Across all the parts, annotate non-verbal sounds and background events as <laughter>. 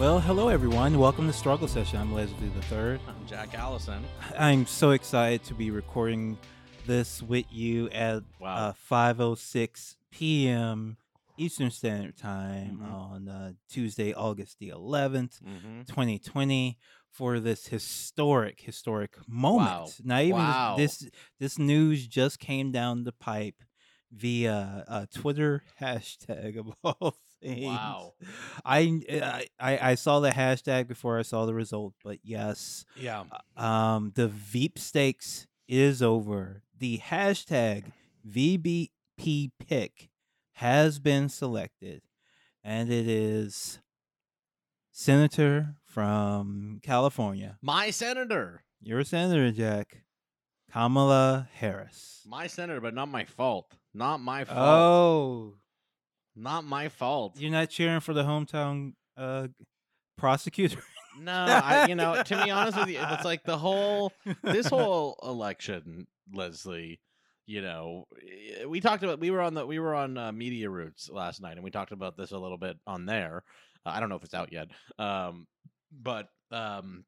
Well, hello everyone. Welcome to Struggle Session. I'm Leslie the Third. I'm Jack Allison. I'm so excited to be recording this with you at Wow. uh, 5:06 p.m. Eastern Standard Time Mhm. on uh, Tuesday, August the 11th, mm-hmm. 2020, for this historic, historic moment. Wow. Not even Wow. this. This news just came down the pipe via uh, Twitter <laughs> hashtag of all things. <laughs> Wow. I, I I saw the hashtag before I saw the result, but yes, Yeah. um, the Veep stakes is over. The hashtag VBP pick has been selected, and it is Senator from California. My senator. Your senator, Jack, Kamala Harris. My senator, but not my fault. Not my fault. Oh, Not my fault. you're not cheering for the hometown uh, prosecutor? No, <laughs> I, you know, to be honest with you, it's like the whole this <laughs> whole election, Leslie. You know, eh, we talked about we were on the we were on uh, Media Roots last night, and we talked about this a little bit on there. Uh, I don't know if it's out yet, um, but um,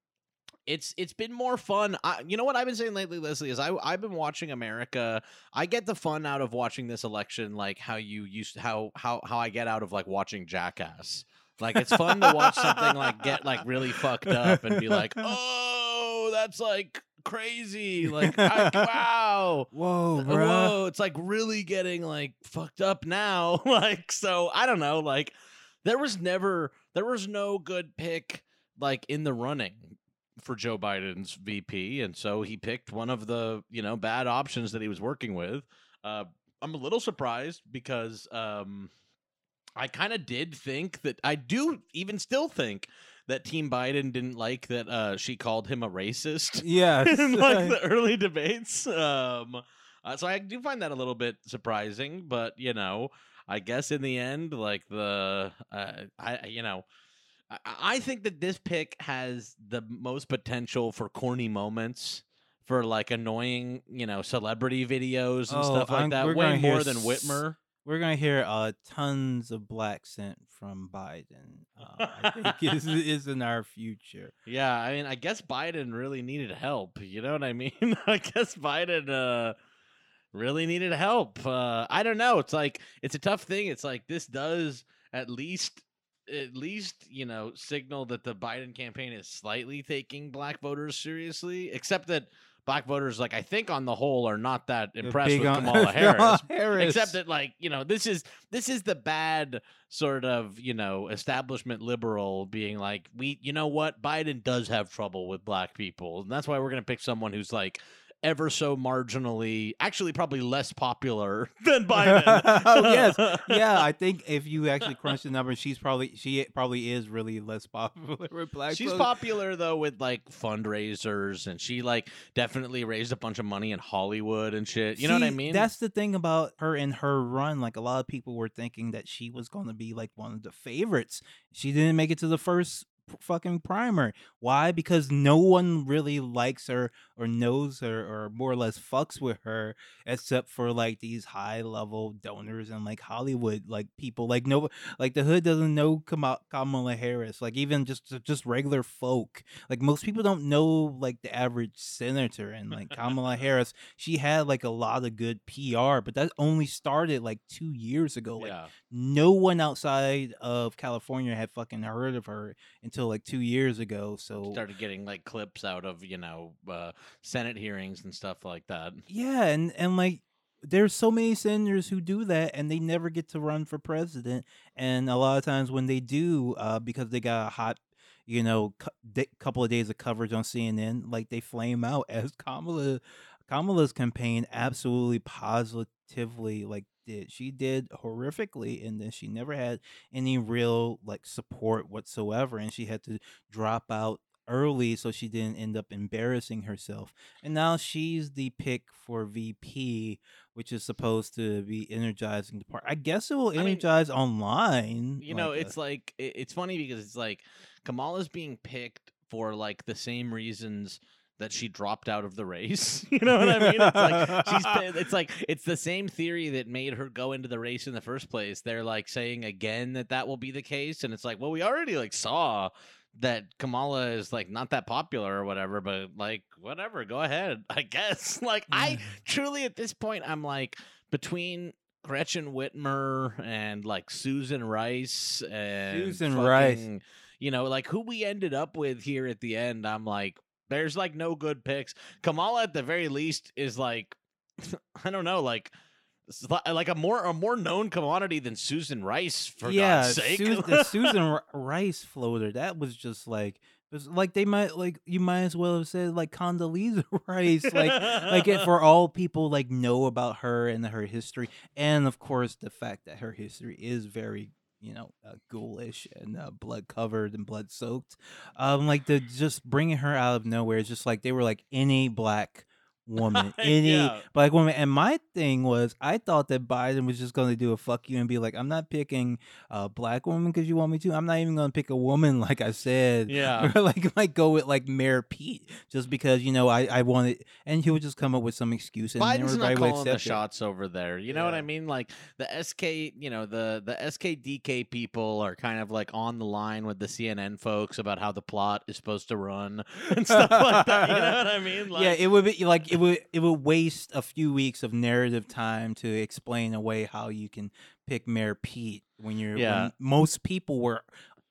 it's it's been more fun. I, you know what I've been saying lately, Leslie, is I I've been watching America. I get the fun out of watching this election, like how you used how how how I get out of like watching Jackass. Like it's fun to watch something like get like really fucked up and be like, <laughs> oh, that's like crazy. Like I, <laughs> wow. Whoa, bro. Whoa, it's like really getting like fucked up now. <laughs> like, so I don't know. Like, there was never, there was no good pick like in the running for Joe Biden's VP, and so he picked one of the you know bad options that he was working with. Uh, I'm a little surprised because um, I kind of did think that I do even still think that Team Biden didn't like that uh, she called him a racist <laughs> Yes. in like the <laughs> early debates. Um, uh, so I do find that a little bit surprising, but you know, I guess in the end, like the uh, I you know. I- I think that this pick has the most potential for corny moments, for like annoying, you know, celebrity videos and Oh, stuff like I'm- that. Way gonna hear more than Whitmer. We're gonna hear uh tons of black scent from Biden. Uh, I think <laughs> is is in our future. Yeah, I mean, I guess Biden really needed help. You know what I mean? <laughs> I guess Biden uh really needed help. Uh I don't know. It's like it's a tough thing. It's like this does at least at least, you know, signal that the Biden campaign is slightly taking black voters seriously, except that black voters like I think on the whole are not that impressed with on- <laughs> Kamala Harris. Harris. Except that, like you know, this is this is the bad sort of you know establishment liberal being like, we, you know what, Biden does have trouble with black people, and that's why we're gonna pick someone who's like ever so marginally, actually probably less popular <laughs> than Biden. <laughs> Oh, yes. yeah, I think <laughs> if you actually crunch the numbers, she's probably she probably is really less popular with black. She's folks. popular though with like fundraisers, and she like definitely raised a bunch of money in Hollywood and shit. You know what I mean? That's the thing about her and her run. Like a lot of people were thinking that she was going to be like one of the favorites. She didn't make it to the first fucking primer. Why? Because no one really likes her or knows her or more or less fucks with her except for like these high level donors and like Hollywood like people. Like no, like the hood doesn't know Kamala Harris. Like even just just regular folk. Like most people don't know like the average senator and like Kamala <laughs> Harris she had like a lot of good PR, but that only started like two years ago. Like yeah. no one outside of California had fucking heard of her until like two years ago. So started getting like clips out of you know uh, Senate hearings and stuff like that. yeah, and and like there's so many senators who do that and they never get to run for president. And a lot of times when they do, uh, because they got a hot you know, di- couple of days of coverage on CNN, like they flame out <laughs> as Kamala Kamala's campaign absolutely positively like did. She did horrifically and then She never had any real like support whatsoever and she had to drop out early so she didn't end up embarrassing herself. And now she's the pick for VP, which is supposed to be energizing the part. I guess it will mean, energize online. You know, like, uh, it's like it's funny because it's like Kamala's being picked for like the same reasons that she dropped out of the race. <laughs> you know what I mean? It's like <laughs> she's it's like it's the same theory that made her go into the race in the first place. They're like saying again that that will be the case and it's like, well, we already like saw that Kamala is like not that popular or whatever, but like whatever, go ahead, <laughs> I guess. Like I truly at this point I'm like between Gretchen Whitmer and like Susan Rice and Susan Rice. You know, like who we ended up with here at the end, I'm like, there's like no good picks. Kamala at the very least is like <laughs> I don't know, like like a more a more known commodity than Susan Rice for yeah, God's sake. Sus- the <laughs> Susan Rice floater. That was just like, was like they might like you might as well have said like Condoleezza <laughs> Rice, like like it, for all people like know about her and her history, and of course the fact that her history is very you know uh, ghoulish and uh, blood covered and blood soaked. Um, like the just bringing her out of nowhere. It's just like they were like any black woman, <laughs> any Yeah. black woman. And my thing was, I thought that Biden was just going to do a fuck you and be like, I'm not picking a black woman because you want me to. I'm not even going to pick a woman, <laughs> like I said. Yeah. Or like <laughs> like go with like Mayor Pete just because you know I I wanted, and he would just come up with some excuse and Biden's not would calling the it. shots over there. You know what I mean? Like the SK, you know, the the SKDK people are kind of like on the line with the CNN folks about how the plot is supposed to run and stuff like that. You know what I mean? Like, yeah, it would be like it would it would waste a few weeks of narrative time to explain away how you can pick Mayor Pete when you're Yeah. when most people were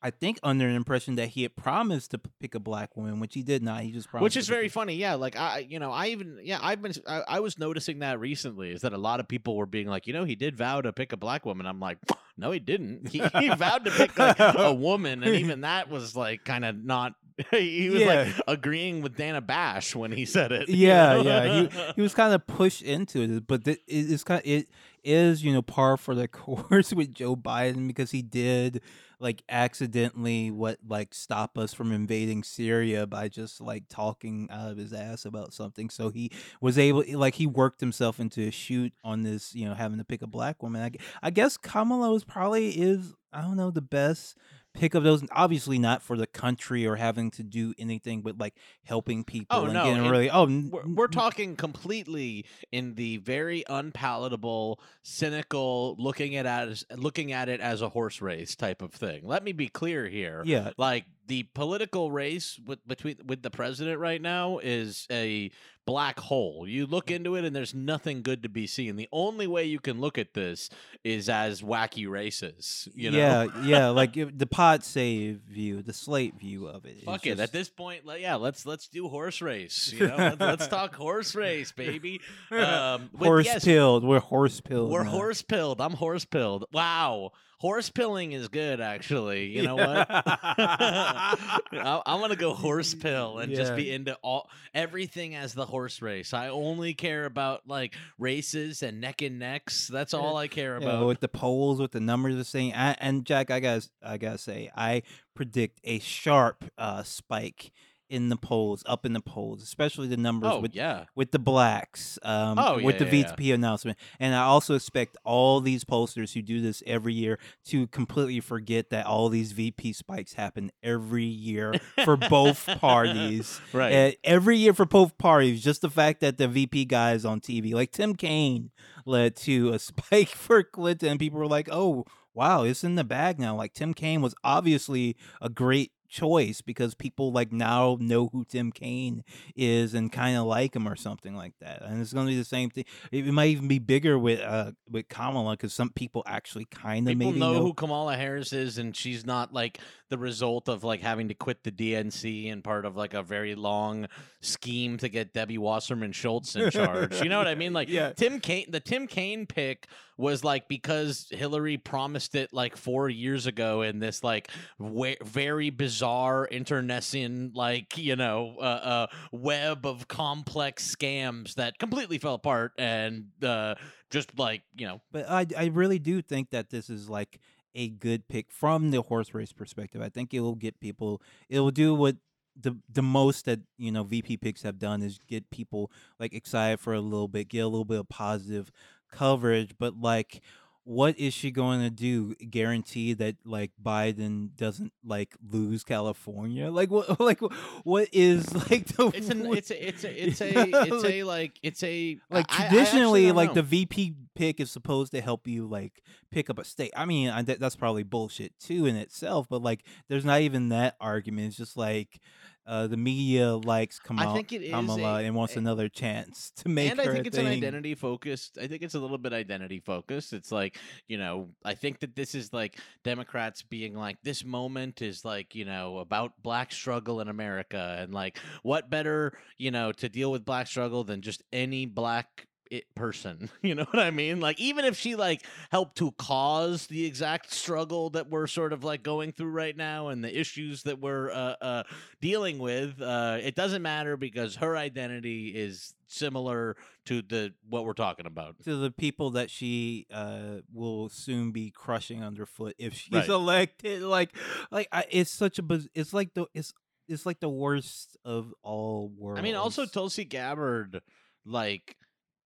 I think under an impression that he had promised to pick a black woman, which he did not. He just promised which is very funny. Yeah, like I, you know, I even, yeah, I've been, I, I was noticing that recently. Is that a lot of people were being like, you know, he did vow to pick a black woman. I'm like, no, he didn't. He, he vowed to pick like <laughs> a woman, and even that was like kind of not. <laughs> He was like agreeing with Dana Bash when he said it. you yeah, know? yeah. He <laughs> he was kind of pushed into it, but it is kind it is you know par for the <laughs> course with Joe Biden because he did like accidentally what like stop us from invading Syria by just like talking out of his ass about something. So he was able like he worked himself into a shoot on this you know having to pick a black woman. I, I guess Kamala was probably is I don't know the best pick up those obviously not for the country or having to do anything but like helping oh, people Oh, and no, getting really oh we're, we're talking completely in the very unpalatable, cynical, looking at as looking at it as a horse race type of thing. Let me be clear here. yeah Like the political race with between with the president right now is a black hole. You look into it and there's nothing good to be seen. The only way you can look at this is as wacky races. You know? yeah yeah like the pod save view the slate view of it Fuck it. At this point, yeah, let's let's do horse race. <laughs> You know, let's, let's talk horse race, baby. <laughs> Um, horse yes, pilled we're horse pilled We're horse pilled. I'm horse pilled. Wow, horse pilling is good, actually. You know what? <laughs> I, I'm gonna go horse pill and just be into all everything as the horse race. I only care about like races and neck and necks. That's all I care Yeah, about. with the polls with the numbers the same I, and jack i gotta i gotta say i predict a sharp uh spike in the polls up in the polls especially the numbers oh with yeah. with the blacks um Oh, with the yeah, yeah. VP announcement and I also expect all these pollsters who do this every year to completely forget that all these VP spikes happen every year for both <laughs> parties Right. Every year for both parties just the fact that the VP guy is on TV like Tim Kaine led to a <laughs> spike for Clinton and people were like oh wow it's in the bag now like Tim Kaine was obviously a great choice because people like now know who Tim Kaine is and kind of like him or something like that. And it's going to be the same thing. It, it might even be bigger with uh with Kamala because some people actually kind of maybe know, know. who Kamala Harris is, and she's not like the result of like having to quit the DNC and part of like a very long scheme to get Debbie Wasserman Schultz in charge. you know what I mean? Like Yeah. Tim Kaine, the Tim Kaine pick was like because Hillary promised it like four years ago in this like very bizarre internecine like you know uh, uh, web of complex scams that completely fell apart and uh, just like you know But I I really do think that this is like a good pick from the horse race perspective. I think it will get people. It will do what the the most that you know VP picks have done is get people like excited for a little bit, get a little bit of positive coverage. But like what is she going to do? Guarantee that like Biden doesn't like lose California? Like what? <laughs> Like what is <laughs> like the? It's an it's a it's a <laughs> it's a it's Like- a like it's a like I- I traditionally don't like know. the VP pick is supposed to help you like pick up a state. I mean, I, that's probably bullshit too in itself, but like there's not even that argument. It's just like uh the media likes Kamala, think it is Kamala a- and wants a- another chance to make and I think it's an identity focused. I think it's a little bit identity focused. It's like, you know, I think that this is like Democrats being like, this moment is like, you know, about black struggle in America. And like, what better, you know, to deal with black struggle than just any black it person <laughs> you know what i mean? Like even if she like helped to cause the exact struggle that we're sort of like going through right now and the issues that we're uh, uh dealing with uh it doesn't matter because her identity is similar to the what we're talking about. To the people that she uh will soon be crushing underfoot if she's Right. elected like like I, it's such a it's like the it's it's like the worst of all worlds I mean, also Tulsi Gabbard, like,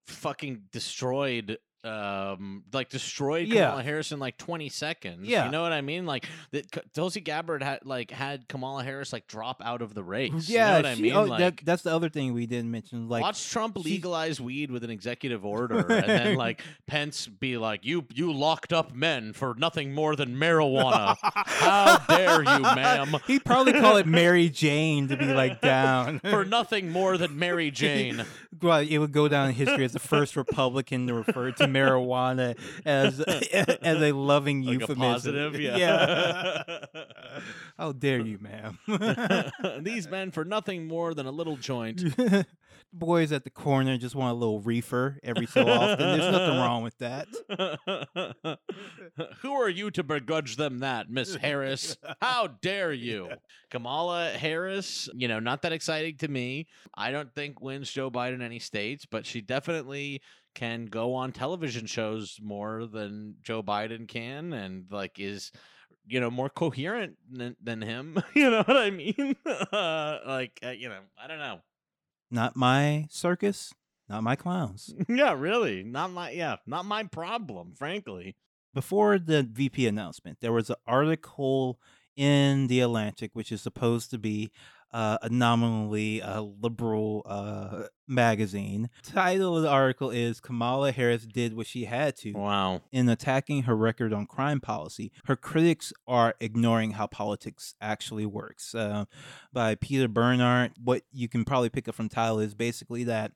fucking destroyed, um, like destroyed Yeah. Kamala Harris in like twenty seconds. Yeah. you know what I mean. Like that, Tulsi Gabbard had like had Kamala Harris like drop out of the race. yeah you know what I mean. oh, like, that, that's the other thing we didn't mention like watch Trump legalize weed with an executive <laughs> order, and then like Pence be like, "You you locked up men for nothing more than marijuana." How dare you, ma'am? <laughs> He'd probably call it Mary Jane to be like down. <laughs> For nothing more than Mary Jane. well, it would go down in history as the first Republican to refer to marijuana as <laughs> as a loving Like a euphemism. positive, yeah. <laughs> How dare you, ma'am? <laughs> These men for nothing more than a little joint. boys at the corner just want a little reefer every so often. There's nothing wrong with that. Who are you to begrudge them that, Miss Harris? How dare you? Kamala Harris, you know, not that exciting to me. I don't think wins Joe Biden any states, but she definitely can go on television shows more than Joe Biden can and like is you know more coherent than, than him <laughs> you know what i mean? Uh, <laughs> like uh, you know i don't know. Not my circus, not my clowns. <laughs> yeah really. Not my yeah not my problem frankly. Before the VP announcement, there was an article in the Atlantic, which is supposed to be uh, a nominally uh, liberal uh, magazine. Title of the article is Kamala Harris did what she had to wow in attacking her record on crime policy. Her critics are ignoring how politics actually works. Uh, by Peter Beinart, what you can probably pick up from title is basically that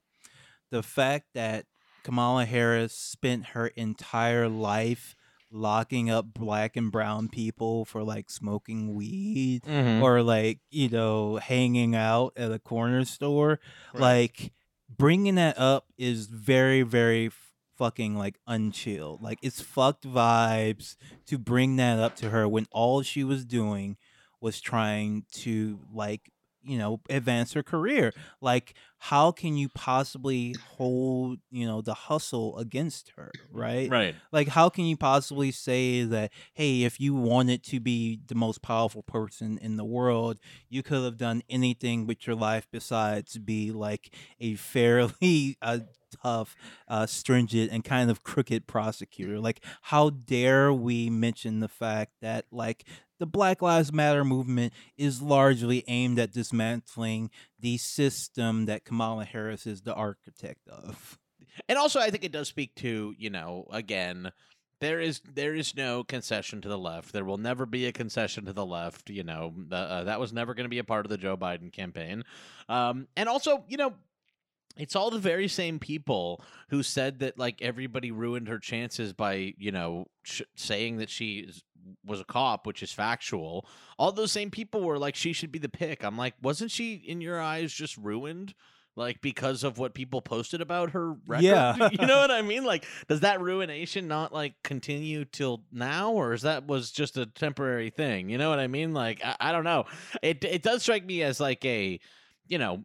the fact that Kamala Harris spent her entire life locking up black and brown people for like smoking weed Mm-hmm. or like you know hanging out at a corner store Right. like bringing that up is very very fucking like unchill like it's fucked vibes to bring that up to her when all she was doing was trying to like you know advance her career like how can you possibly hold you know the hustle against her right? Right. Like how can you possibly say that hey if you wanted to be the most powerful person in the world you could have done anything with your life besides be like a fairly <laughs> uh, tough uh, stringent and kind of crooked prosecutor. Like how dare we mention the fact that like the black lives matter movement is largely aimed at dismantling the system that kamala harris is the architect of. And also i think it does speak to you know again there is there is no concession to the left. There will never be a concession to the left you know the, uh, that was never going to be a part of the joe biden campaign. Um, and also you know it's all the very same people who said that like everybody ruined her chances by you know sh- saying that she is, was a cop which is factual. All those same people were like she should be the pick. I'm like wasn't she in your eyes just ruined like because of what people posted about her record? Yeah. <laughs> you know what i mean? Like does that ruination not like continue till now or is that was just a temporary thing? You know what i mean? Like i, I don't know. It it does strike me as like a you know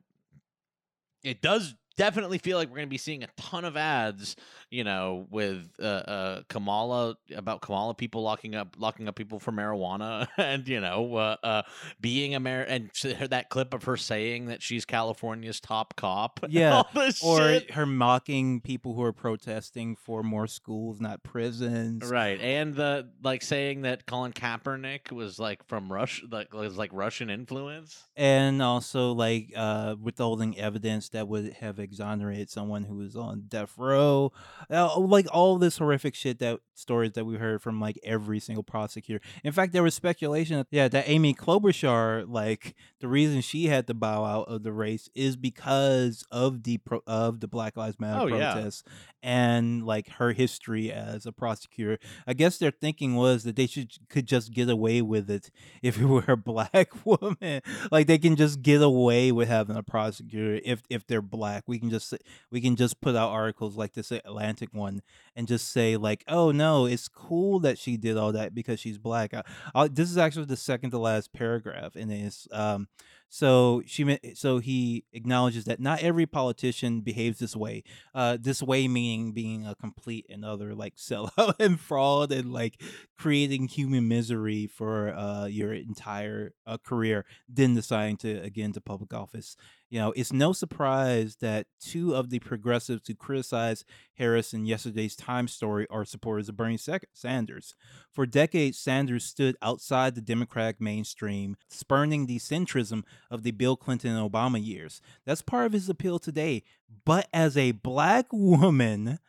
it does definitely feel like we're going to be seeing a ton of ads, you know, with uh, uh, Kamala about Kamala people locking up locking up people for marijuana, <laughs> and you know, uh, uh, being Amer and that clip of her saying that she's California's top cop. <laughs> Yeah, all this or shit. her mocking people who are protesting for more schools, not prisons. Right, and the like saying that Colin Kaepernick was like from Rush, like was like Russian influence. and also like uh withholding evidence that would have exonerated someone who was on death row. Uh, like all this horrific shit that stories that we heard from like every single prosecutor. In fact there was speculation that, yeah that amy klobuchar like the reason she had to bow out of the race is because of the pro- of the black lives matter Oh, yeah. protests and like her history as a prosecutor. I guess their thinking was that they should could just get away with it <laughs> if it were a black <laughs> woman. Like they can just get away with having a prosecutor if if they're black. We can just we can just put out articles like this atlantic one and just say like oh no it's cool that she did all that because she's black. I, I, this is actually the second to last paragraph and it's um so she so he acknowledges that not every politician behaves this way uh this way meaning being a complete and other like <laughs> sellout and fraud and like creating human misery for uh your entire uh, career then deciding to again to public office you know it's no surprise that two of the progressives who criticized harris in yesterday's time story are supporters of bernie sanders for decades sanders stood outside the democratic mainstream spurning the centrism of the bill clinton and obama years that's part of his appeal today but as a black <laughs> woman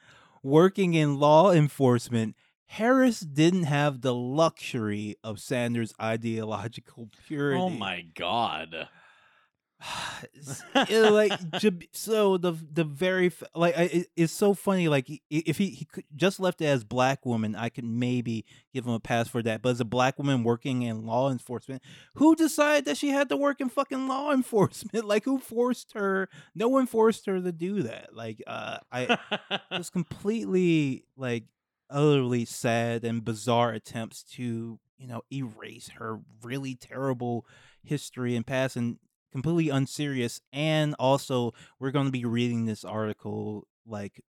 working in law enforcement, Harris didn't have the luxury of Sanders' ideological oh purity. Oh my god! It, like so the the very like it, it's so funny like if he, he could just left it as black woman i could maybe give him a pass for that but as a black woman working in law enforcement who decided that she had to work in fucking law <laughs> enforcement? Like who forced her? No one forced her to do that. Like uh i <laughs> just completely like utterly sad and bizarre attempts to you know erase her really terrible history and past and completely unserious and also we're going to be reading this article like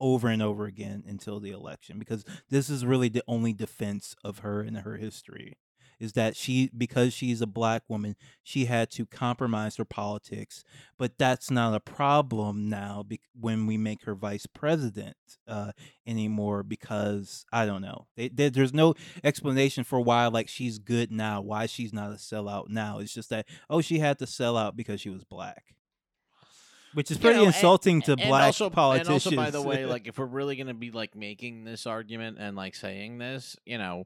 over and over again until the election because this is really the only defense of her and her history is that she because she's a black woman she had to compromise her politics but that's not a problem now bec- when we make her vice president uh, anymore because I don't know. They, they, there's no explanation for why like she's good now, why she's not a sellout now. It's just that oh she had to sell out because she was black, which is You pretty know, and- insulting to and black also, politicians. And also, by the way, <laughs> like if we're really gonna be like making this argument and like saying this, you know,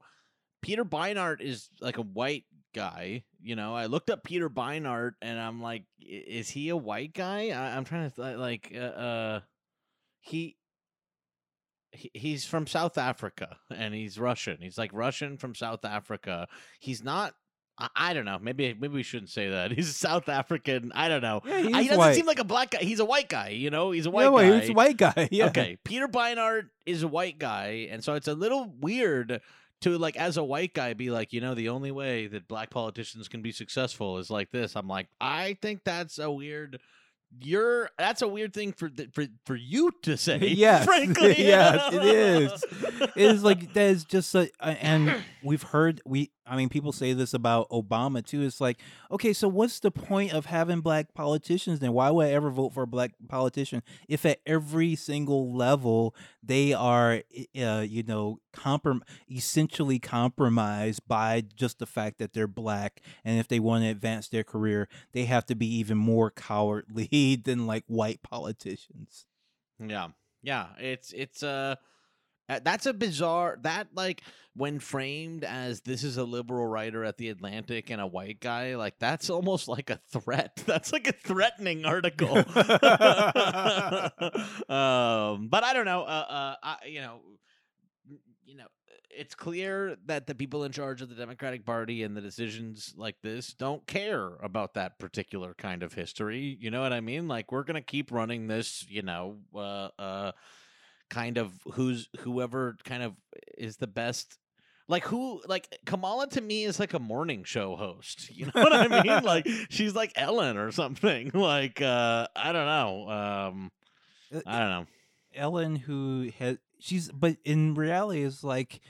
Peter Beinart is like a white guy. You know, I looked up Peter Beinart and I'm like, is he a white guy? I, I'm trying to th- like, uh, uh he. he- He's from South Africa and he's Russian. He's like Russian from South Africa. He's not. I, I don't know. Maybe maybe we shouldn't say that. <laughs> He's South African. I don't know. yeah, he doesn't white. seem like a black guy. He's a white guy. You know, he's a white yeah, guy. he's a white guy. <laughs> Yeah. Okay, Peter Beinart is a white guy, and so it's a little weird to like as a white guy be like, you know, the only way that black politicians can be successful is like this. I'm like, I think that's a weird. You're that's a weird thing for for for you to <laughs> say. Yes. <laughs> frankly, Yes, it is. <laughs> It is like that is just a, a- and we've heard we I mean people say this about Obama too. It's like, okay, so what's the point of having black politicians then? Why would I ever vote for a black politician if at every single level they are uh, you know, comprom- essentially compromised by just the fact that they're black and if they want to advance their career, they have to be even more cowardly <laughs> than like white politicians. Yeah. Yeah, it's it's uh that's a bizarre that like when framed as this is a liberal writer at the Atlantic and a white guy like that's almost like a threat. <laughs> That's like a threatening article. <laughs> <laughs> um but I don't know uh uh I, you know you know it's clear that the people in charge of the Democratic Party and the decisions like this don't care about that particular kind of history. You know what I mean? Like we're gonna keep running this, you know, uh, uh, kind of who's whoever kind of is the best Like who? Like Kamala to me is like a morning show host. <laughs> You know what I mean? like <laughs> she's like Ellen or something. <laughs> Like uh I don't know. Um Uh, I don't know. Ellen, who has she's, but in reality, is like.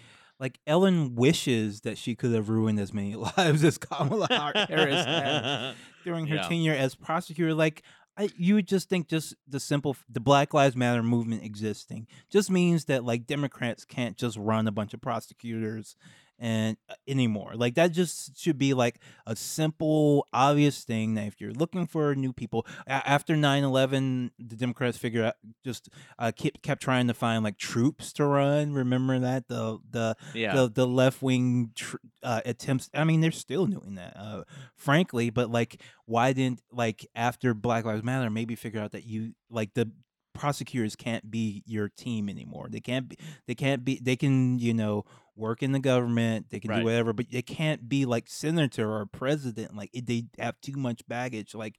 Like Ellen wishes that she could have ruined as many lives as Kamala Harris had during her Yeah. tenure as prosecutor. Like I, you would just think just the simple the Black Lives Matter movement existing just means that like Democrats can't just run a bunch of prosecutors and uh, anymore. Like that just should be like a simple, obvious thing that if you're looking for new people a- after 9-11, the Democrats figure out just uh, kept kept trying to find like troops to run. Remember that the the yeah. the the left wing tr- uh, attempts. I mean, they're still doing that, uh, frankly. But like, why didn't like after Black Lives Matter maybe figure out that you like the prosecutors can't be your team anymore. They can't be. They can't be. They can you know work in the government. They can Right. do whatever, but they can't be like senator or president. Like they have too much baggage. Like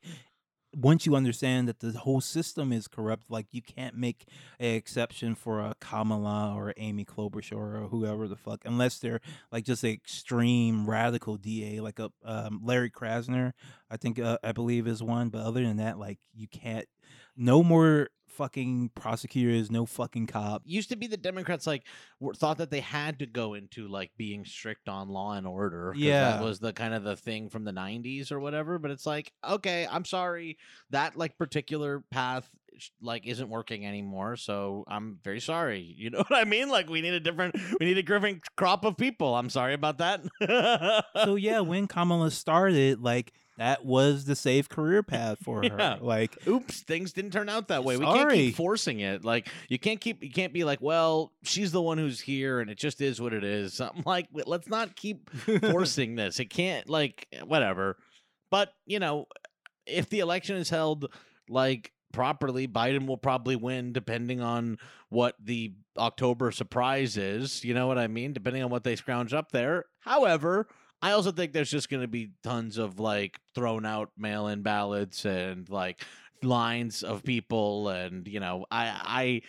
once you understand that the whole system is corrupt, like you can't make an exception for a Kamala or Amy Klobuchar or whoever the fuck, unless they're like just an extreme radical DA, like a um, Larry Krasner, I think uh, I believe is one. But other than that, like you can't. No more fucking prosecutors, no fucking cop. used to be the Democrats like were, thought that they had to go into like being strict on law and order. Yeah. that was the kind of the thing from the '90s or whatever. But it's like, okay, I'm sorry that like particular path like isn't working anymore. So I'm very sorry. <laughs> You know what I mean? Like we need a different, we need a different crop of people. I'm sorry about that. <laughs> so yeah, when Kamala started, like that was the safe career path for her. Yeah. Like oops things didn't turn out that way. We can't keep forcing it. Like you can't keep you can't be like well she's the one who's here and it just is what it is. <laughs> Something like let's not keep <laughs> forcing this. It can't like whatever. But you know if the election is held like properly biden will probably win depending on what the october surprise is. You know what i mean? Depending on what they scrounge up there. However I also think there's just going to be tons of like thrown out mail in ballots and like lines of people and you know I I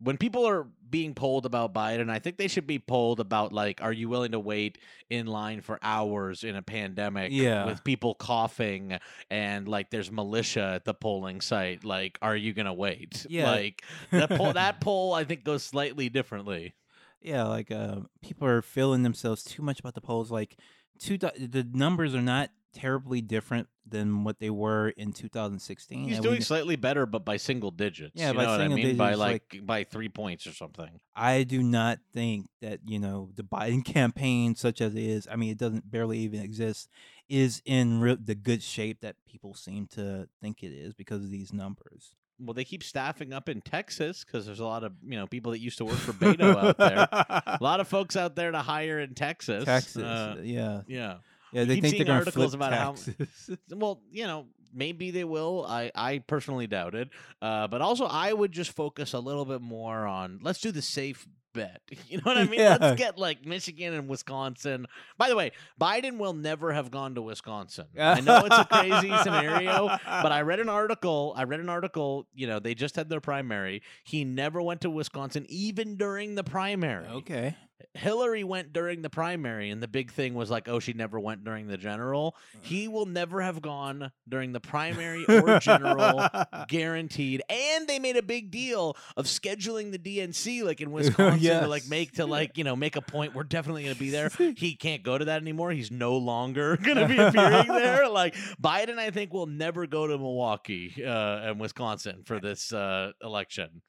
when people are being polled about Biden, I think they should be polled about like are you willing to wait in line for hours in a pandemic Yeah. with people coughing and like there's militia at the polling site like are you going to wait? Yeah. Like that poll <laughs> that poll I think goes slightly differently. yeah, like uh, people are feeling themselves too much about the polls. Like two, the numbers are not terribly different than what they were in 2016. He's and doing we- slightly better, but by single digits. Yeah, you by know what I single mean? By digits, like, like- by three points or something. I do not think that you know the Biden <laughs> campaign, such as it is, I mean, it doesn't barely even exist, is in re- the good shape that people seem to think it is because of these numbers. Well, they keep staffing up in Texas because there's a lot of you know people that used to work for Beto out there. <laughs> A lot of folks out there to hire in Texas. Texas, Uh, yeah, yeah. yeah, they think they're going to articles flip about how- <laughs> <laughs> Well, you know, maybe they will. I, I personally doubt it. Uh, but also, I would just focus a little bit more on let's do the safe bet. <laughs> You know what I <laughs> mean? Yeah. Let's get like Michigan and Wisconsin. By the way, Biden will never have gone to Wisconsin. I know it's a crazy scenario, but I read an article. I read an article. You know, they just had their primary. He never went to Wisconsin, even during the primary. okay, Hillary went during the primary, and the big thing was like, oh, she never went during the general. He will never have gone during the primary <laughs> or general, guaranteed. And they made a big deal of scheduling the DNC, like in <laughs> Wisconsin, to like make to like you know make a point. We're definitely going to be there. <laughs> He can't go to that anymore. He's no longer going to be appearing there. Like Biden, I think will never go to Milwaukee uh, and Wisconsin for this uh, election.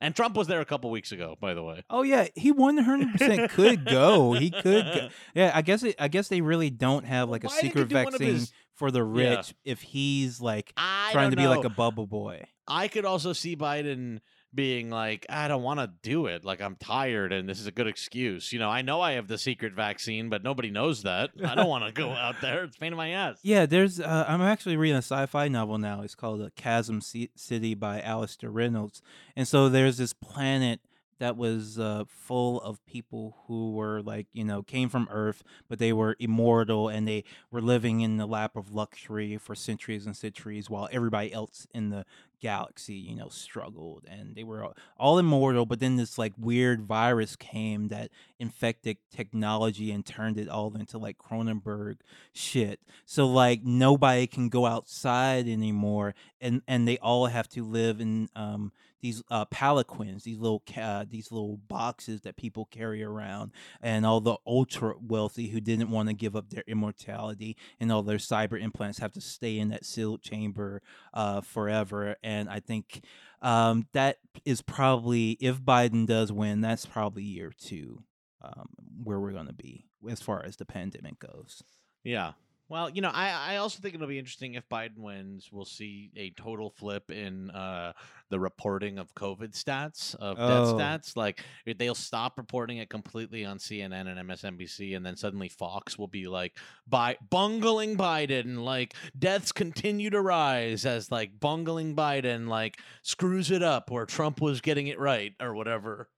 And Trump was there a couple weeks ago, by the way. Oh yeah, he one hundred percent <laughs> could go. He could. Go. Yeah, I guess. It, I guess they really don't have like a secret do one of vaccine his- for the Yeah. rich if he's like I trying to be like a bubble boy. I could also see Biden being like, I don't want to do it. Like, I'm tired and this is a good excuse. You know, I know I have the secret vaccine, but nobody knows that. I don't want to go <laughs> out there. It's a pain in my ass. Yeah, there's. Uh, I'm actually reading a sci-fi novel now. It's called uh, Chasm C- City by Alastair Reynolds, and so there's this planet that was uh, full of people who were like, you know, came from Earth, but they were immortal and they were living in the lap of luxury for centuries and centuries, while everybody else in the galaxy, you know, struggled and they were all, immortal, but then this like weird virus came that infected technology and turned it all into like Cronenberg shit. So like nobody can go outside anymore and and they all have to live in um these uh, palanquins, these little ca- these little boxes that people carry around, and all the ultra wealthy who didn't want to give up their immortality and all their cyber implants have to stay in that sealed chamber uh, forever. And I think um, that is probably if Biden does win, that's probably year two um, where we're going to be as far as the pandemic goes. Yeah. Well, you know, I, I also think it'll be interesting if Biden wins. We'll see a total flip in uh, the reporting of COVID stats, of Oh. death stats. Like they'll stop reporting it completely on CNN and MSNBC, and then suddenly Fox will be like, "By bungling Biden, like deaths continue to rise as like bungling Biden like screws it up where Trump was getting it right or whatever."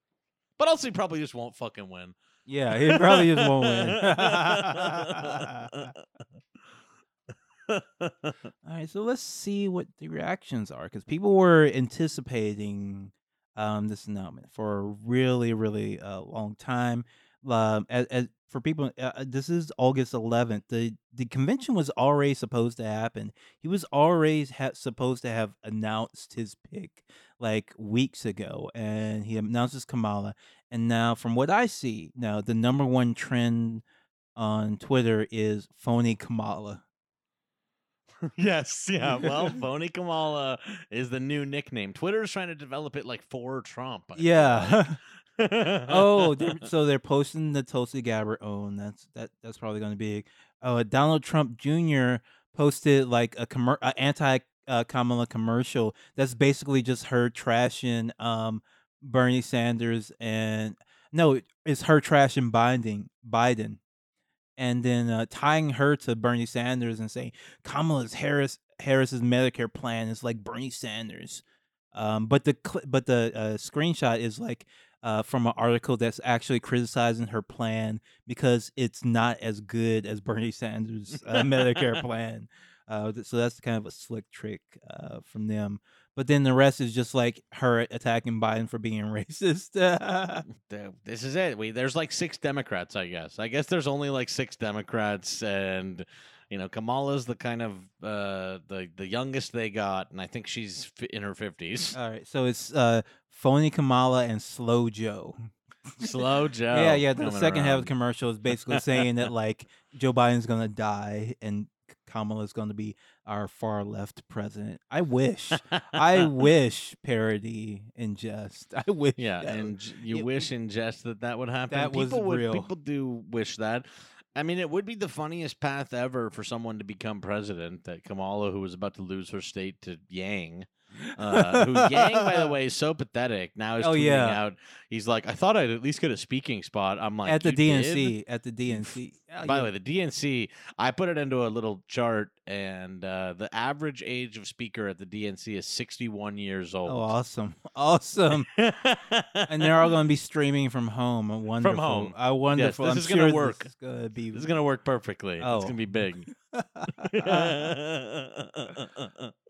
But also, he probably just won't fucking win. Yeah, he probably just won't win. <laughs> All right, so let's see what the reactions are because people were anticipating um, this announcement for a really, really uh, long time. Um, as, as for people, uh, uh, this is August 11th. the The convention was already supposed to happen. He was already ha- supposed to have announced his pick like weeks ago, and he announces Kamala. And now, from what I see, now the number one trend on Twitter is phony Kamala. <laughs> yes, yeah. Well, <laughs> phony Kamala is the new nickname. Twitter's trying to develop it like for Trump. I Yeah. <laughs> oh, they're, so they're posting the Tulsi Gabbard oh, own. That's that. That's probably going to be. Oh, Donald Trump Jr. posted like a commer- anti uh, Kamala commercial. That's basically just her trashing um Bernie Sanders and no, it's her trashing Biden. Biden. And then uh, tying her to Bernie Sanders and saying Kamala's Harris Harris's Medicare plan is like Bernie Sanders. Um, but the cl- but the uh, screenshot is like uh, from an article that's actually criticizing her plan because it's not as good as Bernie Sanders' uh, Medicare <laughs> plan. Uh, so that's kind of a slick trick uh, from them. But then the rest is just like her attacking Biden for being <laughs> racist. This is it. We there's like six Democrats, I guess. I guess there's only like six Democrats, and you know Kamala's the kind of uh, the the youngest they got, and I think she's in her fifties. All right, so it's uh, phony Kamala and slow Joe. Slow <laughs> Joe. yeah, yeah. The second half of the commercial is basically saying that <laughs> like Joe Biden's gonna die and Kamala's gonna be our far left president. I wish, I <laughs> wish parody and jest. I wish. Yeah, that and you wish in jest that that would happen. That was would, real. People do wish that. I mean, it would be the funniest path ever for someone to become president. That Kamala, who was about to lose her state to Yang, uh, who Yang, by the <laughs> way, is so pathetic. Now he's Oh, tweeting yeah. out. He's like, "I thought I'd at least get a speaking spot." I'm like, at the "You did?" DNC, at the DNC. <laughs> Oh, By yeah. the way, the DNC, I put it into a little chart, and uh, the average age of speaker at the DNC is 61 years old. Oh, awesome, <laughs> awesome. <laughs> and they're all going to be streaming from home. Uh, Wonderful. From home. I wonderful. this I'm is gonna work. This is going to be. This is gonna work perfectly. Oh. It's gonna be big. <laughs>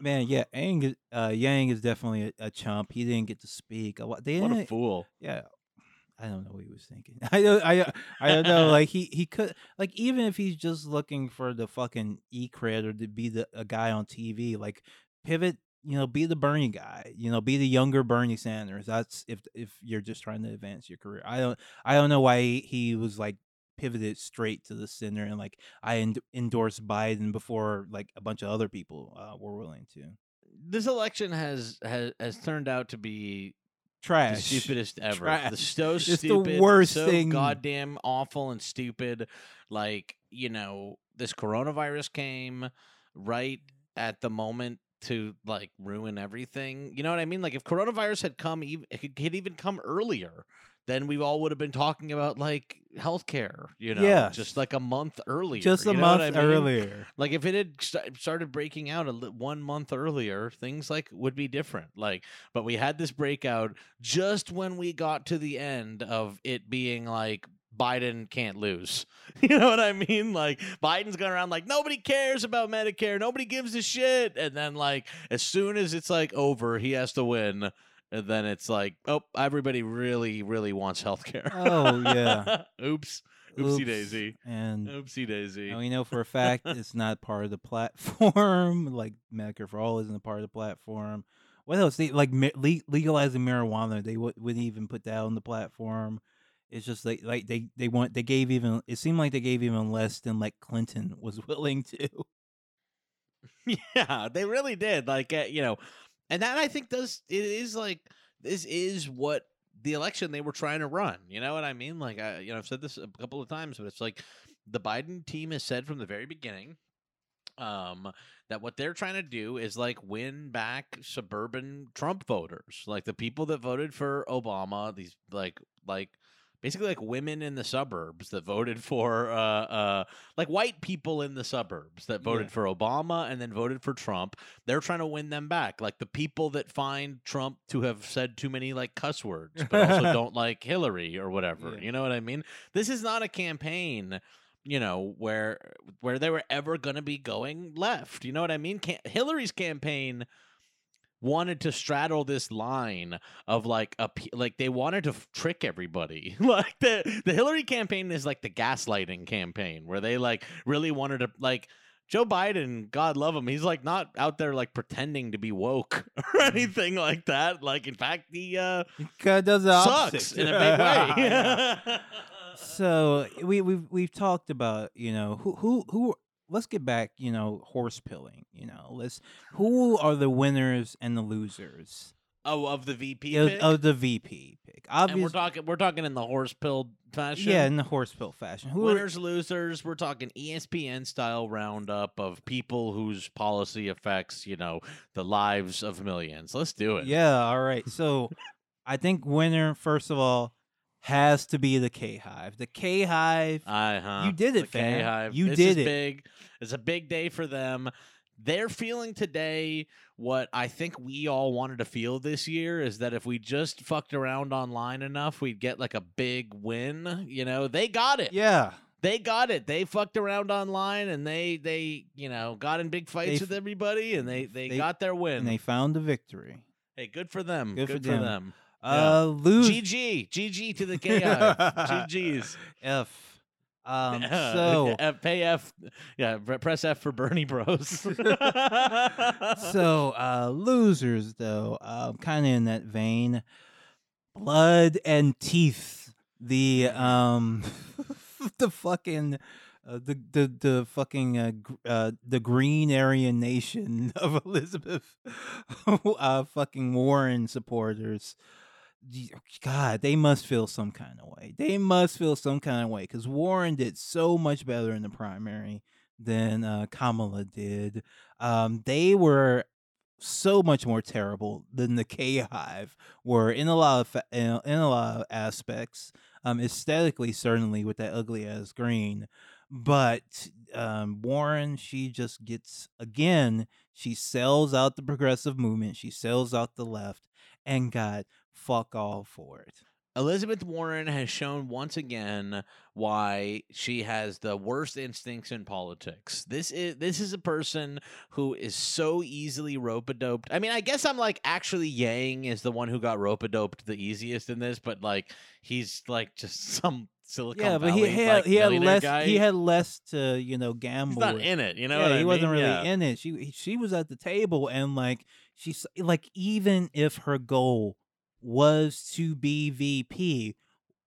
Man, yeah, Yang, is- uh, Yang is definitely a, a chump. He didn't get to speak. They what a fool! yeah. I don't know what he was thinking. <laughs> I don't, I, I don't know. <laughs> Like he, he could, like even if he's just looking for the fucking e cred or to be the a guy on TV, like pivot. You know, be the Bernie guy. You know, be the younger Bernie Sanders. That's if if you're just trying to advance your career. I don't, I don't know why he, he was like pivoted straight to the center and like I end- endorsed Biden before like a bunch of other people uh, were willing to. This election has has has turned out to be the Trash. stupidest ever. The Trash. so <laughs> It's the stupid, worst so thing. goddamn awful and stupid. Like you know, this coronavirus came right at the moment to like ruin everything. You know what I mean? Like if coronavirus had come, even it could had even come earlier. Then we all would have been talking about like healthcare, you know, Yes. just like a month earlier. Just a you know what month I mean? earlier. Like if it had st- started breaking out a li- one month earlier, things like would be different. Like, but we had this breakout just when we got to the end of it being like Biden can't lose. <laughs> You know what I mean? Like Biden's going around like nobody cares about Medicare, nobody gives a shit, and then like as soon as it's like over, he has to win. And then it's like, oh, everybody really, really wants healthcare. Oh, yeah. <laughs> Oops. Oopsie Oops. daisy. And Oopsie daisy. and we know for a fact it's not part of the platform. <laughs> Like Medicare for All isn't a part of the platform. What else? They like le- legalizing marijuana. They would wouldn't even put that on the platform. It's just like like they they want they gave even. It seemed like they gave even less than like Clinton was <laughs> willing to. yeah, they really did. Like, uh, you know, and that I think does it is like this is what the election they were trying to run. You know what I mean? Like, I you know I've said this a couple of times, but it's like the Biden team has said from the very beginning um that what they're trying to do is like win back suburban Trump voters, like the people that voted for Obama, these like like basically like women in the suburbs that voted for uh uh like white people in the suburbs that voted Yeah. for Obama and then voted for Trump. They're trying to win them back. Like the people that find Trump to have said too many like cuss words, but also <laughs> don't like Hillary or whatever. Yeah. You know what I mean? This is not a campaign you know where where they were ever going to be going left you know what i mean Can- hillary's campaign wanted to straddle this line of like a like they wanted to f- trick everybody <laughs> like the the hillary campaign is like the gaslighting campaign where they like really wanted to like Joe Biden, God love him, he's like not out there like pretending to be woke <laughs> or anything like that. Like in fact, he uh Kinda does the sucks opposite. in a big way. <laughs> so we we've we've talked about you know who who who let's get back you know horse pilling you know let's who are the winners and the losers oh, of the VP of, of the VP pick and we're talking we're talking in the horse pill fashion. yeah in the horse pill fashion who are, Winners, losers. We're talking ESPN style roundup of people whose policy affects, you know, the lives of millions. Let's do it. yeah all right so I think winner first of all has to be the K Hive the K Hive Uh huh. You did it, fam. K-Hive. You this did is it. Big. It's a big day for them. They're feeling today what I think we all wanted to feel this year is that if we just fucked around online enough, we'd get like a big win. You know, they got it. yeah They got it. They fucked around online and they they you know got in big fights with everybody and they they, they- got their win. and they found the victory hey, good for them. Good Good, for for, them. Uh lose GG, GG to the <laughs> KI. GG's. <laughs> F um so <laughs> F- pay F. Yeah, press F for Bernie Bros. so uh losers though um kind of in that vein blood and teeth the um the fucking uh, the the the fucking uh, uh the green Aryan nation of Elizabeth uh fucking Warren supporters God, they must feel some kind of way. They must feel some kind of way because Warren did so much better in the primary than uh, Kamala did. Um, they were so much more terrible than the K Hive were in a lot of fa- in, in a lot of aspects. Um, aesthetically, certainly with that ugly ass green, but um, Warren, she just gets again. She sells out the progressive movement. She sells out the left, and got fuck all for it. Elizabeth Warren has shown once again why she has the worst instincts in politics. This is this is a person who is so easily rope a doped. I mean, I guess I'm like actually Yang is the one who got rope a doped the easiest in this, but like he's like just <laughs> some Silicon yeah, but he Valley, had like, he had less guy. he had less to you know gamble. He's not with. in it, you know. yeah, what I he wasn't really Yeah. in it. She she was at the table and like she's like even if her goal was to be VP,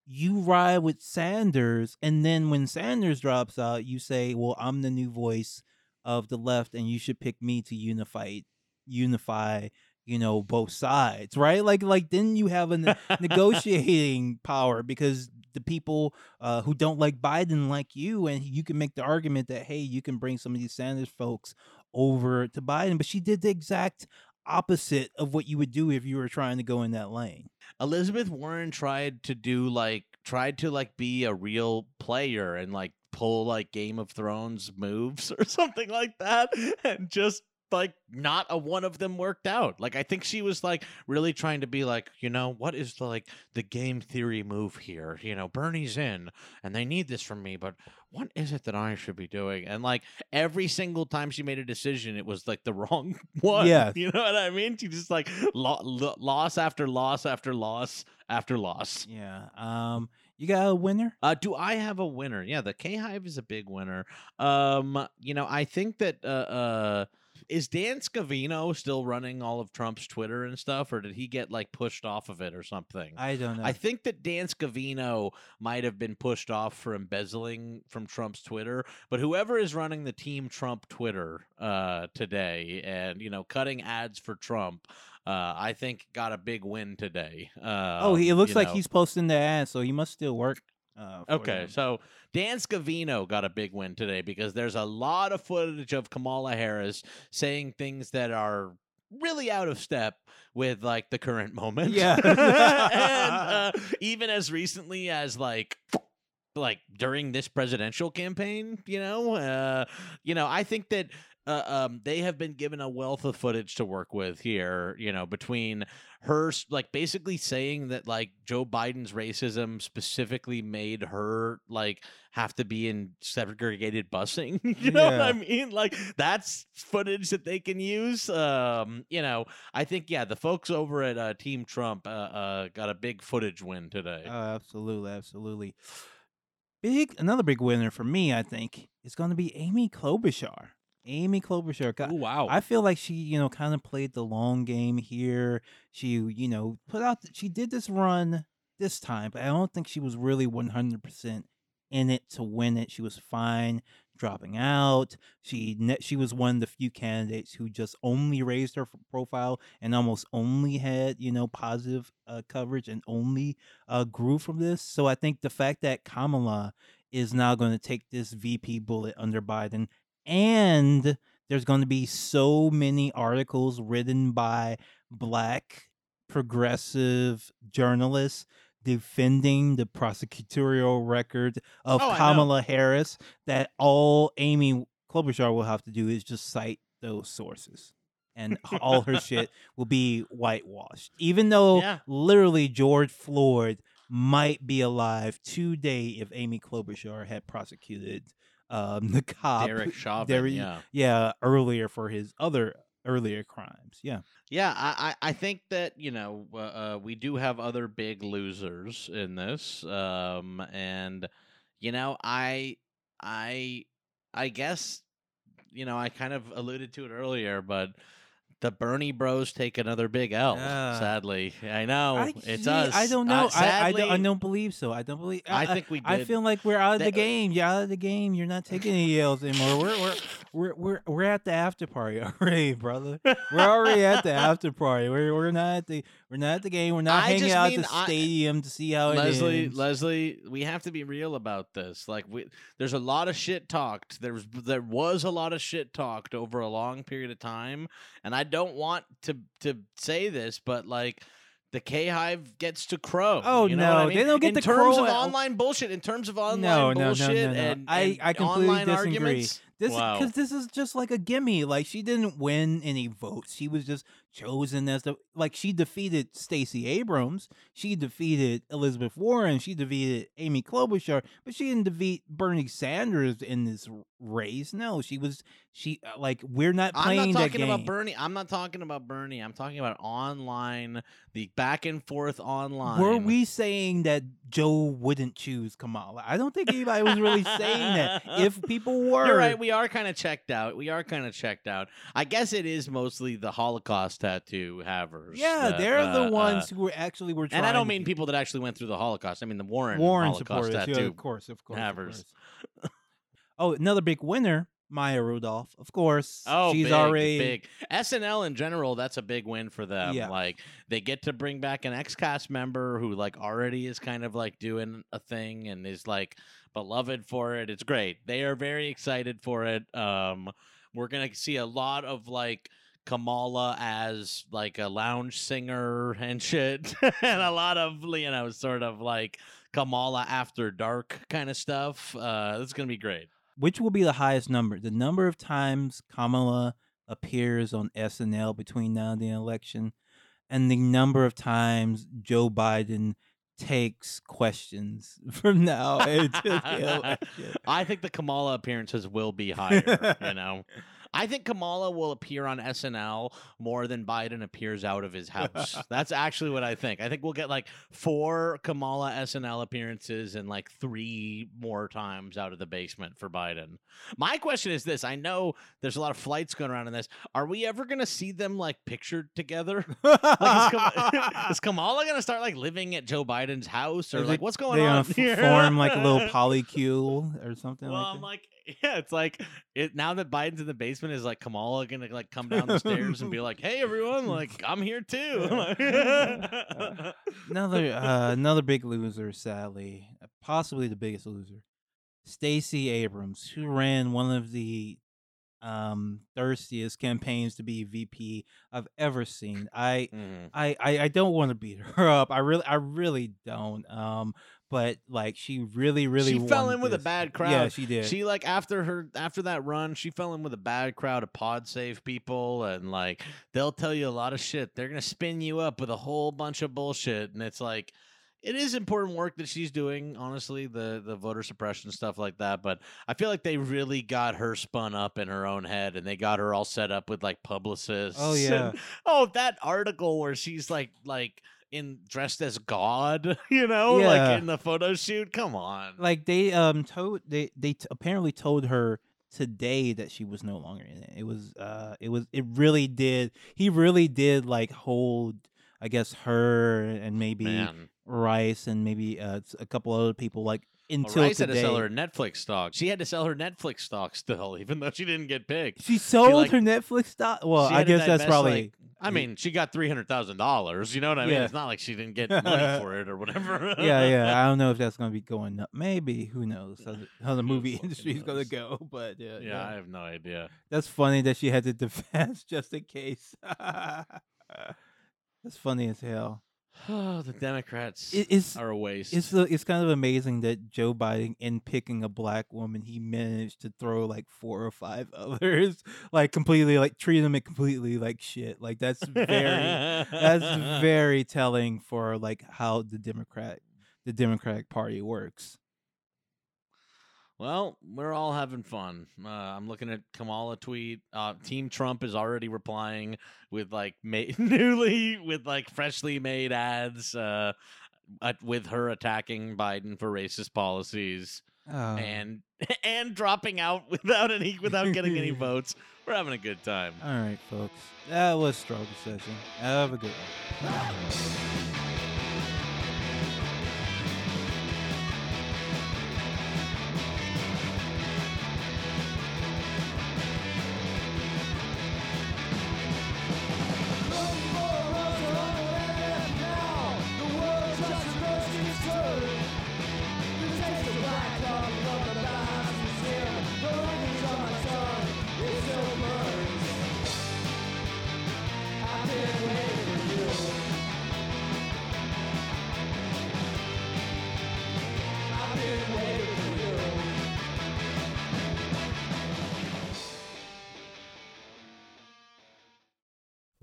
you ride with Sanders, and then when Sanders drops out, you say, "Well, I'm the new voice of the left, and you should pick me to unify unify." You know both sides, right? Like, like then you have a ne- <laughs> negotiating power because the people uh, who don't like Biden like you, and you can make the argument that hey, you can bring some of these Sanders folks over to Biden. But she did the exact opposite of what you would do if you were trying to go in that lane. Elizabeth Warren tried to do like tried to like be a real player and like pull like Game of Thrones moves <laughs> or something like that and just like not a one of them worked out. Like I think she was like really trying to be like, you know, what is the like the game theory move here? You know, Bernie's in and they need this from me, but what is it that I should be doing? And like every single time she made a decision, it was like the <laughs> wrong one. Yeah. You know what I mean? She just like lo- lo- loss after loss after loss after loss. Yeah. Um. You got a winner? Uh, do I have a winner? Yeah, the K Hive is a big winner. Um, you know, I think that uh, uh is Dan Scavino still running all of Trump's Twitter and stuff, or did he get like pushed off of it or something? I don't know. I think that Dan Scavino might have been pushed off for embezzling from Trump's Twitter, but whoever is running the Team Trump Twitter uh, today and you know cutting ads for Trump, uh, I think got a big win today. Uh, oh, he, it looks like know. he's posting the ad, so he must still work. Uh, Okay, them. so Dan Scavino got a big win today because there's a lot of footage of Kamala Harris saying things that are really out of step with like the current moment. Yeah. <laughs> and <laughs> uh, even as recently as like like during this presidential campaign, you know, uh, you know, I think that uh, um, they have been given a wealth of footage to work with here, you know, between her like basically saying that like Joe Biden's racism specifically made her like have to be in segregated busing. <laughs> you know what I mean? Like that's footage that they can use. Um, you know, I think yeah, the folks over at uh, Team Trump uh, uh, got a big footage win today. Oh, absolutely, absolutely. Big another big winner for me, I think, is going to be Amy Klobuchar. Amy Klobuchar. Ooh, wow. I feel like she, you know, kind of played the long game here. She, you know, put out. She did this run this time, but I don't think she was really one hundred percent in it to win it. She was fine dropping out. She she was one of the few candidates who just only raised her profile and almost only had you know positive uh, coverage and only uh, grew from this. So I think the fact that Kamala is now going to take this VP bullet under Biden and there's going to be so many articles written by black progressive journalists defending the prosecutorial record of Oh, Kamala Harris that all Amy Klobuchar will have to do is just cite those sources. And all her shit <laughs> will be whitewashed. Even though Yeah. literally George Floyd might be alive today if Amy Klobuchar had prosecuted um, <laughs> the cop Derek <laughs> Chauvin. Derek- yeah. yeah, earlier for his other earlier crimes. Yeah. Yeah, I, I think that you know uh, uh, we do have other big losers in this, um, and you know I I I guess you know I kind of alluded to it earlier, but the Bernie Bros take another big L. Yeah. sadly, I know I, it's us. I don't Uh, know. I, I, don't, I don't believe so. I don't believe. I think we I feel like we're out of the That- game. You're out of the game. You're not taking any L's anymore. We're we're we're we're, we're at the after party <laughs> already, brother. We're already at the after party. We're we're not at the we're not at the game. We're not I hanging just out mean at the I- stadium to see how Leslie, it ends. Leslie, we have to be real about this. Like, we, there's a lot of shit talked. There was, there was a lot of shit talked over a long period of time, and I don't want to to say this, but like. The K Hive gets to crow. Oh, you know what I no, mean? they don't get in to terms crow of at- online bullshit. In terms of online No, no, no, no, bullshit no. and, I- and I completely online disagree. arguments. This wow. because this is just like a gimme. Like she didn't win any votes. She was just chosen as the like she defeated Stacey Abrams. She defeated Elizabeth Warren. She defeated Amy Klobuchar, but she didn't defeat Bernie Sanders in this race. No, she was she uh, like we're not I'm playing not that talking about Bernie. I'm not talking about Bernie. I'm talking about online, the back and forth online. Were we saying that Joe wouldn't choose Kamala? I don't think anybody was really saying that. <laughs> If people were, You're right. We are kind of checked out. We are kind of checked out. I guess it is mostly the Holocaust tattoo havers. yeah, that, they're uh, the uh, ones who were actually were and I don't mean people that actually went through the Holocaust. I mean the Warren, Warren Holocaust tattoo. Yeah, of course, of course. of havers. course. <laughs> oh, another big winner, Maya Rudolph. Of course. Oh, she's big, already big. SNL in general, that's a big win for them. Yeah. Like they get to bring back an ex-cast member who like already is kind of like doing a thing and is like beloved for it. It's great. They are very excited for it. Um, we're gonna see a lot of like Kamala as like a lounge singer and shit, <laughs> and a lot of you know sort of like Kamala after dark kind of stuff. Uh, it's gonna be great. Which will be the highest number? The number of times Kamala appears on SNL between now and the election, and the number of times Joe Biden takes questions <laughs> from now until the <laughs> election. I think the Kamala appearances will be higher. you know, I think Kamala will appear on SNL more than Biden appears out of his house. <laughs> That's actually what I think. I think we'll get like four Kamala SNL appearances and like three more times out of the basement for Biden. My question is this: I know there's a lot of flights going around in this. Are we ever going to see them like pictured together? <laughs> Like, is, Kam- <laughs> is Kamala going to start like living at Joe Biden's house, or Is like it- what's going they on? form like a little polycule or something Well, like I'm that. like, <laughs> yeah, it's like it now that Biden's in the basement is like Kamala gonna like come down the stairs and be like, "Hey, everyone, <laughs> like I'm here too." <laughs> another uh, another big loser, sadly, uh, possibly the biggest loser, Stacey Abrams, who ran one of the um thirstiest campaigns to be VP I've ever seen. I Mhm. I I, I don't want to beat <laughs> her up. I really I really don't. Um, but like she really really She fell in with a bad crowd. Yeah, she did. She like after her after that run, she fell in with a bad crowd of pod save people, and like they'll tell you a lot of shit. They're gonna spin you up with a whole bunch of bullshit, and it's like it is important work that she's doing. Honestly, the the voter suppression stuff like that, but I feel like they really got her spun up in her own head, and they got her all set up with like publicists. Oh, yeah. and- oh, that article where she's like like. In dressed as God, <laughs> you know, Yeah. like in the photo shoot. Come on, like they um told they they t- apparently told her today that she was no longer in it. It was uh it was it really did he really did like hold I guess her and maybe man. Rice and maybe uh a couple other people like Well, until Rice had to sell her Netflix stock. She had to sell her Netflix stock still, <laughs> even though she didn't get picked. She sold like- her Netflix stock. Well, I guess that's probably like- I mean, she got three hundred thousand dollars. You know what I mean? Yeah. It's not like she didn't get money <laughs> for it or whatever. yeah, yeah. I don't <laughs> know if that's gonna be going up. Maybe who knows how the, how the movie industry is gonna go? But yeah, yeah, I have no idea. That's funny that she had to defense just in case. That's funny as hell. Oh, <sighs> the Democrats It, it's are a waste. it's it's kind of amazing that Joe Biden, in picking a black woman, he managed to throw like four or five <laughs> others, like completely like treat them completely like shit. Like that's very that's <laughs> very telling for like how the Democrat the Democratic Party works. Well, we're all having fun. Uh, I'm looking at Kamala tweet. Uh, Team Trump is already replying with like ma- <laughs> newly with like freshly made ads uh, with her attacking Biden for racist policies Oh. and <laughs> and dropping out <laughs> without any without getting any votes. We're having a good time. all right, folks, that was struggle session. Have a good one.